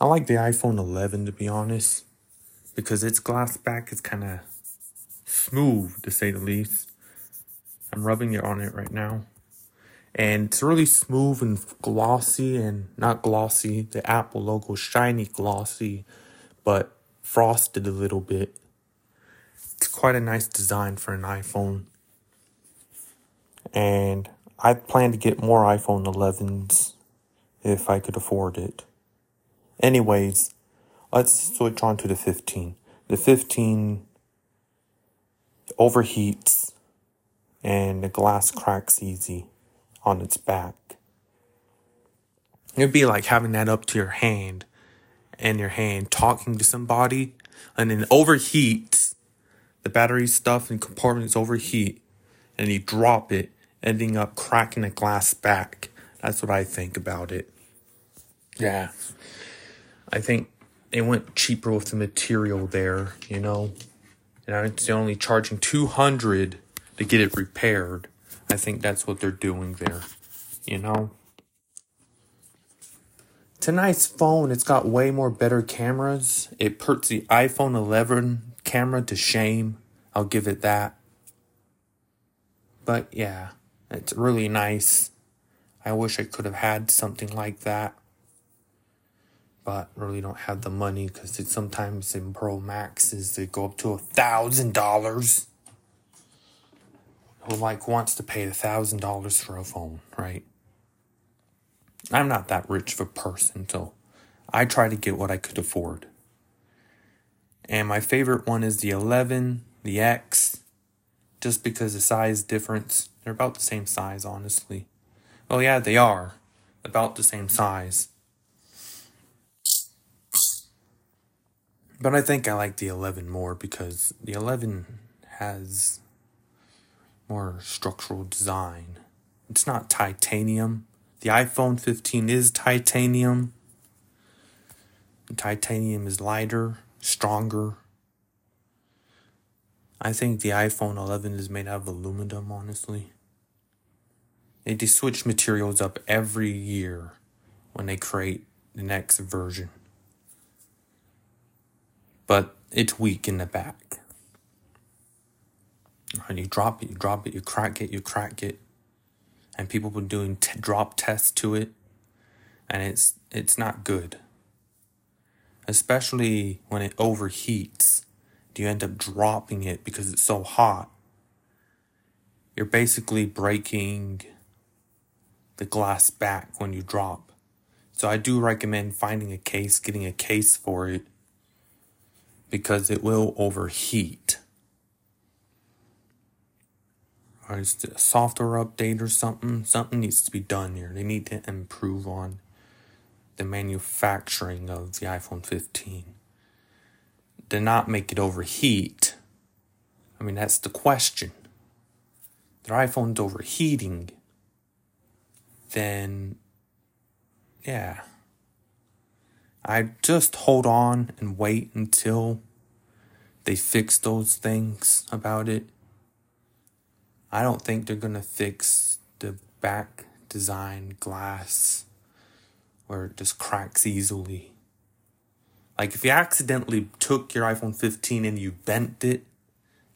I like the iPhone 11 to be honest, because its glass back is kind of smooth to say the least. I'm rubbing it on it right now. And it's really smooth and glossy and not glossy, the Apple logo shiny glossy, but frosted a little bit. It's quite a nice design for an iPhone. And I plan to get more iPhone 11s if I could afford it. Anyways, let's switch on to the 15. The 15 overheats and the glass cracks easy on its back. It'd be like having that up to your hand and your hand talking to somebody and then overheats. The battery stuff and compartments overheat and you drop it, ending up cracking the glass back. That's what I think about it. Yeah. I think they went cheaper with the material there, you know. And it's only charging 200 to get it repaired. I think that's what they're doing there, you know. Nice phone. It's got way more better cameras. It puts the iPhone 11 camera to shame. I'll give it that. But yeah, it's really nice. I wish I could have had something like that but really don't have the money because it's sometimes in Pro Maxes they go up to a thousand dollars. Who like wants to pay a thousand dollars for a phone, right? I'm not that rich of a person, so I try to get what I could afford. And my favorite one is the 11, the X, just because the size difference. They're about the same size, honestly. Oh, yeah, they are about the same size. But I think I like the 11 more because the 11 has more structural design. It's not titanium. The iPhone 15 is titanium. titanium is lighter, stronger. I think the iPhone 11 is made out of aluminum, honestly. They switch materials up every year when they create the next version but it's weak in the back. And you drop it, you drop it, you crack it, you crack it, and people were doing t- drop tests to it, and it's it's not good. Especially when it overheats, do you end up dropping it because it's so hot? You're basically breaking the glass back when you drop. So I do recommend finding a case, getting a case for it because it will overheat. Or it's a software update or something. Something needs to be done here. They need to improve on the manufacturing of the iPhone 15. To not make it overheat. I mean, that's the question. Their iPhone's overheating, then yeah. I just hold on and wait until they fix those things about it. I don't think they're going to fix the back design glass where it just cracks easily. Like if you accidentally took your iPhone 15 and you bent it,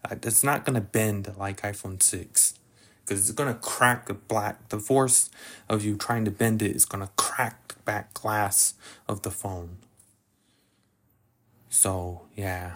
uh, it's not going to bend like iPhone 6 because it's going to crack the black. The force of you trying to bend it is going to crack the back glass of the phone. So, yeah,